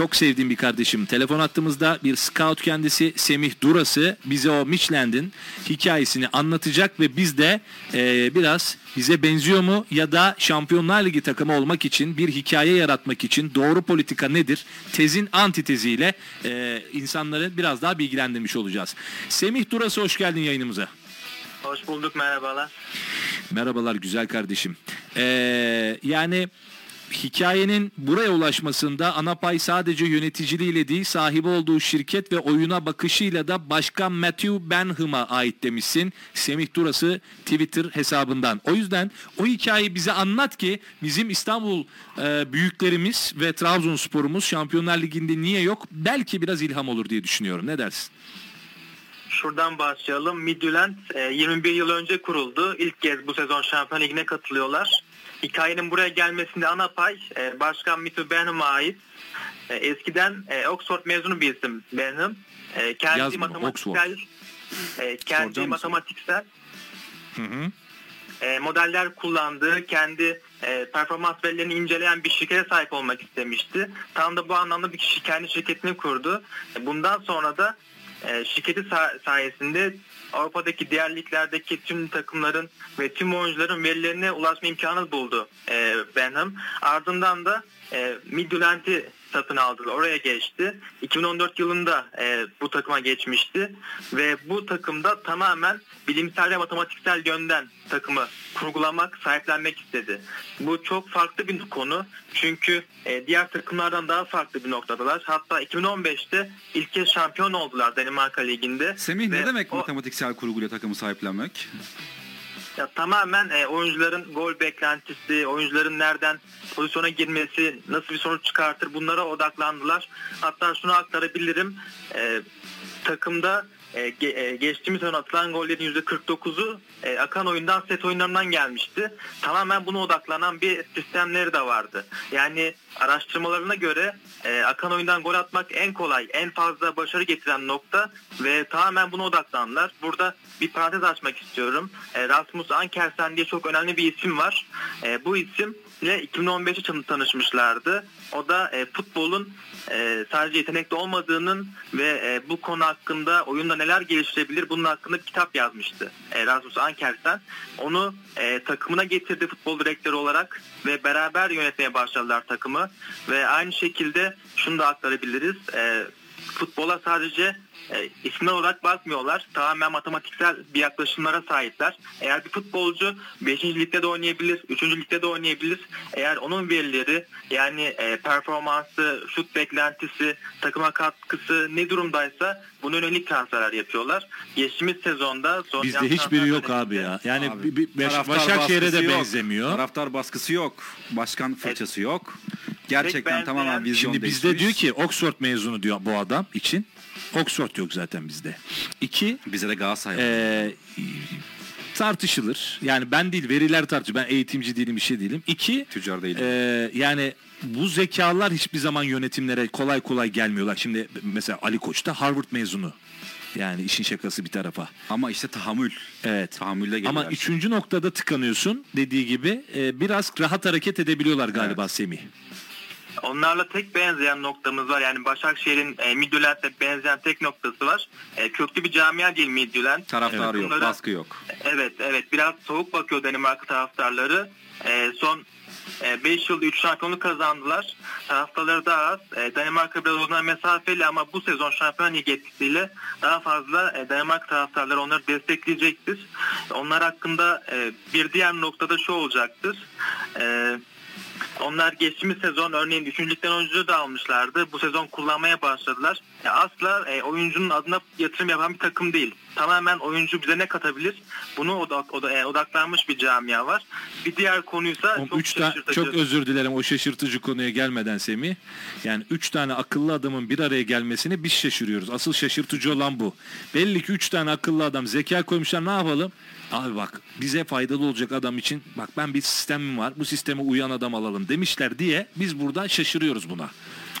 çok sevdiğim bir kardeşim. Telefon attığımızda bir scout kendisi Semih Durası bize o Michelin'in hikayesini anlatacak ve biz de e, biraz bize benziyor mu ya da Şampiyonlar Ligi takımı olmak için bir hikaye yaratmak için doğru politika nedir? Tezin antiteziyle e, insanları biraz daha bilgilendirmiş olacağız. Semih Durası hoş geldin yayınımıza. Hoş bulduk merhabalar. Merhabalar güzel kardeşim. Ee, yani hikayenin buraya ulaşmasında ana pay sadece yöneticiliğiyle değil sahibi olduğu şirket ve oyuna bakışıyla da Başkan Matthew Benham'a ait demişsin. Semih Durası Twitter hesabından. O yüzden o hikayeyi bize anlat ki bizim İstanbul e, büyüklerimiz ve Trabzonspor'umuz Şampiyonlar Ligi'nde niye yok? Belki biraz ilham olur diye düşünüyorum. Ne dersin? Şuradan başlayalım. Midtjylland e, 21 yıl önce kuruldu. İlk kez bu sezon Şampiyon Ligi'ne katılıyorlar. Hikayenin buraya gelmesinde ana pay e, Başkan Mithu Benham'a ait. E, eskiden e, Oxford mezunu bir isim Benham. E, kendi Yazma, matematiksel e, kendi Soracağım matematiksel Hı hı. e, modeller kullandığı, kendi e, performans verilerini inceleyen bir şirkete sahip olmak istemişti. Tam da bu anlamda bir kişi kendi şirketini kurdu. E, bundan sonra da e, şirketi sa- sayesinde Avrupa'daki diğer liglerdeki tüm takımların ve tüm oyuncuların verilerine ulaşma imkanı buldu e, Benham. Ardından da e, Midtjylland'i satın aldılar. Oraya geçti. 2014 yılında e, bu takıma geçmişti ve bu takımda tamamen bilimsel ve matematiksel yönden takımı kurgulamak, sahiplenmek istedi. Bu çok farklı bir konu. Çünkü e, diğer takımlardan daha farklı bir noktadalar. Hatta 2015'te ilk kez şampiyon oldular Danimarka Ligi'nde. Semih Ve ne demek o- matematiksel kurguyla takımı sahiplenmek? Ya tamamen e, oyuncuların gol beklentisi, oyuncuların nereden pozisyona girmesi, nasıl bir sonuç çıkartır bunlara odaklandılar. Hatta şunu aktarabilirim. E, takımda e, ge- e, geçtiğimiz sezon atılan gollerin %49'u e, akan oyundan, set oyunlarından gelmişti. Tamamen buna odaklanan bir sistemleri de vardı. Yani araştırmalarına göre e, akan oyundan gol atmak en kolay, en fazla başarı getiren nokta ve tamamen buna odaklandılar. Burada bir parantez açmak istiyorum. E, Rasmus Ankersen diye çok önemli bir isim var. E, bu isim ile 2015'te tanı- tanışmışlardı. O da e, futbolun e, sadece yetenekli olmadığının ve e, bu konu hakkında oyunda neler geliştirebilir bunun hakkında bir kitap yazmıştı. E, Rasmus Ankersen. Onu e, takımına getirdi futbol direktörü olarak ve beraber yönetmeye başladılar takımı. Ve aynı şekilde şunu da aktarabiliriz. E, futbola sadece e, isimler olarak bakmıyorlar. Tamamen matematiksel bir yaklaşımlara sahipler. Eğer bir futbolcu 5. ligde de oynayabilir, 3. ligde de oynayabilir. Eğer onun verileri yani e, performansı, şut beklentisi, takıma katkısı ne durumdaysa buna yönelik transferler yapıyorlar. Geçtiğimiz sezonda son Bizde hiçbiri yok abi ya. Yani Abi, bir- bir- Başakşehir'e de yok. benzemiyor. Taraftar baskısı yok. Başkan fırçası yok. Gerçekten tamamen vizyon Şimdi bizde diyor ki Oxford mezunu diyor bu adam için. Oxford yok zaten bizde. İki, bize de Galatasaray. e, tartışılır. Yani ben değil veriler tartışılır. Ben eğitimci değilim bir şey değilim. İki, Tüccar değilim. e, yani bu zekalar hiçbir zaman yönetimlere kolay kolay gelmiyorlar. Şimdi mesela Ali Koç da Harvard mezunu. Yani işin şakası bir tarafa. Ama işte tahammül. Evet. Tahammülle geliyor Ama şey. üçüncü noktada tıkanıyorsun dediği gibi e, biraz rahat hareket edebiliyorlar galiba Semih. Onlarla tek benzeyen noktamız var. Yani Başakşehir'in e, Midtjylland'le benzeyen tek noktası var. E, köklü bir camia değil Midtjylland. Taraftarı Evet. yok, Bunlara- baskı yok. Evet evet biraz soğuk bakıyor Danimarka taraftarları. E, son 5 yılda 3 şampiyonluk kazandılar. Taraftarları daha az. E, Danimarka biraz onlara mesafeli ama bu sezon Şampiyon Ligi etkisiyle daha fazla e, Danimarka taraftarları onları destekleyecektir. Onlar hakkında e, bir diğer noktada şu olacaktır. Onlar geçtiğimiz sezon örneğin 3. ligden oyuncu da almışlardı. Bu sezon kullanmaya başladılar. Asla e, oyuncunun adına yatırım yapan bir takım değil. Tamamen oyuncu bize ne katabilir? Bunu odak, oda- e, odaklanmış bir camia var. Bir diğer konuysa O çok üç tane şaşırtıcı. çok özür dilerim o şaşırtıcı konuya gelmeden Semih. Yani üç tane akıllı adamın bir araya gelmesini biz şaşırıyoruz. Asıl şaşırtıcı olan bu. Belli ki üç tane akıllı adam zeka koymuşlar ne yapalım? Abi bak bize faydalı olacak adam için bak ben bir sistemim var bu sisteme uyan adam alalım demişler diye biz burada şaşırıyoruz buna.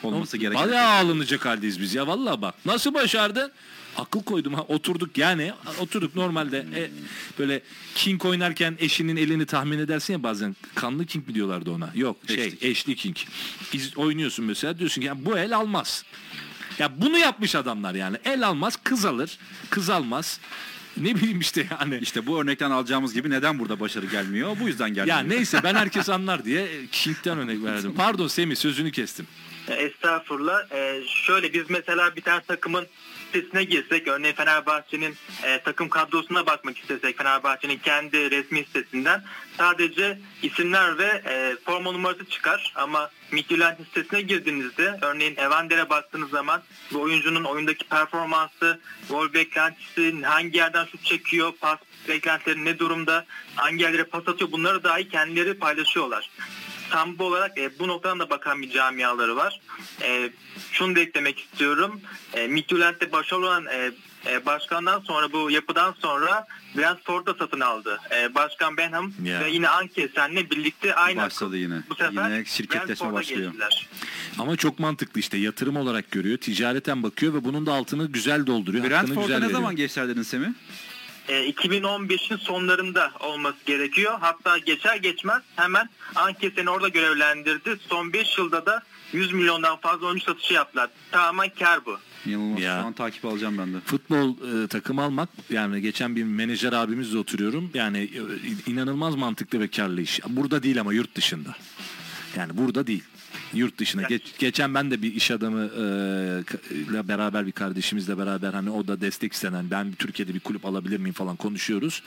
Olması gereken. Bayağı alınacak haldeyiz biz ya vallahi bak. Nasıl başardın? Akıl koydum ha oturduk yani oturduk normalde e, böyle king oynarken eşinin elini tahmin edersin ya bazen kanlı king mi diyorlardı ona? Yok şey eşli king. İz, oynuyorsun mesela diyorsun ki ya bu el almaz. Ya bunu yapmış adamlar yani el almaz kız alır kız almaz ne bileyim işte yani İşte bu örnekten alacağımız gibi neden burada başarı gelmiyor? Bu yüzden gelmiyor. ya neyse ben herkes anlar diye King'den örnek verdim. Pardon Semih sözünü kestim. E, Estağfurullah. E, şöyle biz mesela bir tane takımın sitesine girsek, örneğin Fenerbahçe'nin e, takım kadrosuna bakmak istesek, Fenerbahçe'nin kendi resmi sitesinden sadece isimler ve e, forma numarası çıkar. Ama Midtjylland sitesine girdiğinizde, örneğin Evander'e baktığınız zaman bu oyuncunun oyundaki performansı, gol beklentisi, hangi yerden şut çekiyor, pas beklentileri ne durumda, hangi yerlere pas atıyor bunları dahi kendileri paylaşıyorlar tam bu olarak e, bu noktadan da bakan bir camiaları var. E, şunu da eklemek istiyorum. E, Midtjylland'de başarılı olan e, e, başkandan sonra bu yapıdan sonra Brentford'da satın aldı. E, Başkan Benham Ya. ve yine Anke senle birlikte aynı Başladı yine. bu sefer Yine şirketleşme başlıyor. geçtiler. Ama çok mantıklı işte yatırım olarak görüyor, ticareten bakıyor ve bunun da altını güzel dolduruyor. Brentford'a ne veriyor. zaman geçler dedin Semih? E, 2015'in sonlarında olması gerekiyor. Hatta geçer geçmez hemen Anke seni orada görevlendirdi. Son 5 yılda da 100 milyondan fazla oyuncu satışı yaptılar. Tamamen kar bu. İnanılmaz. Ya. Şu an takip alacağım ben de. Futbol e, takım almak yani geçen bir menajer abimizle oturuyorum. Yani e, inanılmaz mantıklı ve karlı iş. Burada değil ama yurt dışında. Yani burada değil. Yurt dışına. Geç- geçen ben de bir iş adamı e, ile beraber bir kardeşimizle beraber hani o da destek istenen ben bir Türkiye'de bir kulüp alabilir miyim falan konuşuyoruz.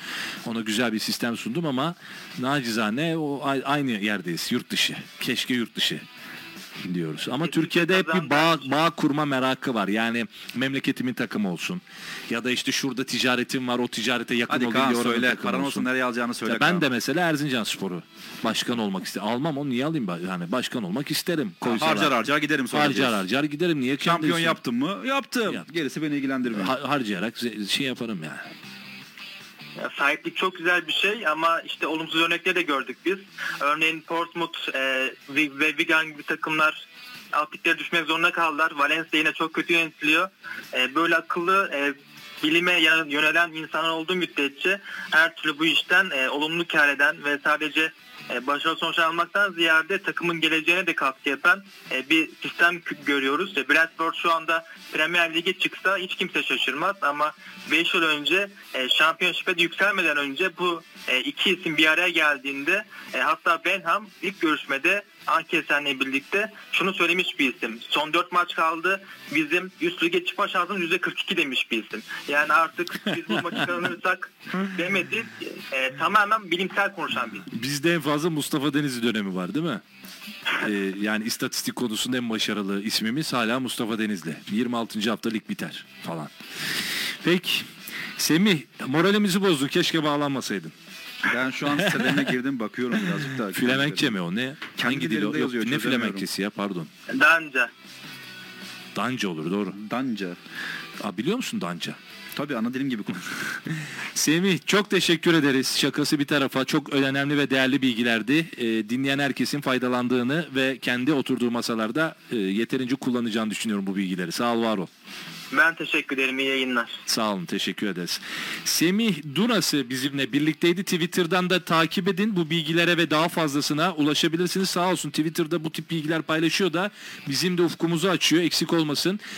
Ona güzel bir sistem sundum ama nacizane o aynı yerdeyiz. Yurt dışı. Keşke yurt dışı diyoruz. Ama Türkiye'de hep bir bağ, bağ kurma merakı var. Yani memleketimin takımı olsun. Ya da işte şurada ticaretim var o ticarete yakın Hadi olayım Kaan diye oranın söyle. takımı Paran olsun. olsun nereye alacağını söyle. Ya ben Kaan. de mesela Erzincan Sporu başkan olmak istedim. Almam onu niye alayım ben? Yani başkan olmak isterim. Koysalar. harcar harcar giderim sonra. harcar diyorsun. harcar giderim. Niye kendi Şampiyon yaptım mı? Yaptım. Yaptım. Gerisi beni ilgilendirmiyor. Ha- harcayarak ze- şey yaparım yani. Sahiplik çok güzel bir şey ama işte olumsuz örnekleri de gördük biz. Örneğin Portsmouth e, ve Wigan gibi takımlar alt düşmek zorunda kaldılar. Valencia yine çok kötü yönetiliyor. E, böyle akıllı e, bilime yönelen insanlar olduğu müddetçe her türlü bu işten e, olumlu kar eden ve sadece e, başarılı sonuçlar almaktan ziyade takımın geleceğine de katkı yapan e, bir sistem görüyoruz. E, Brentford şu anda Premier Lig'e çıksa hiç kimse şaşırmaz ama 5 yıl önce e, şampiyonşipe de yükselmeden önce bu e, iki isim bir araya geldiğinde e, hatta Benham ilk görüşmede Ankesen'le birlikte şunu söylemiş bir isim. Son 4 maç kaldı. Bizim üst lige çıkma şansımız %42 demiş bir isim. Yani artık biz bu maçı kazanırsak demedi. E, tamamen bilimsel konuşan bir. Bizde en fazla Mustafa Denizli dönemi var değil mi? Ee, yani istatistik konusunda en başarılı ismimiz hala Mustafa Denizli. 26. hafta lig biter falan. Peki. Semih moralimizi bozdun. Keşke bağlanmasaydın. Ben şu an sitelerine girdim bakıyorum birazcık da. Flemenkçe mi o ne? Kendi Hangi dil o? Yok, yazıyor, ne. Flemenkçesi ya pardon. Daha önce Danca olur doğru. Danca. Aa, biliyor musun Danca? Tabii ana dilim gibi konuş. Semih çok teşekkür ederiz. Şakası bir tarafa çok önemli ve değerli bilgilerdi. Ee, dinleyen herkesin faydalandığını ve kendi oturduğu masalarda e, yeterince kullanacağını düşünüyorum bu bilgileri. Sağ ol var ol. ben teşekkür ederim. İyi yayınlar. Sağ olun teşekkür ederiz. Semih Durası bizimle birlikteydi. Twitter'dan da takip edin. Bu bilgilere ve daha fazlasına ulaşabilirsiniz. Sağ olsun Twitter'da bu tip bilgiler paylaşıyor da bizim de ufkumuzu açıyor. Eksik olmasın.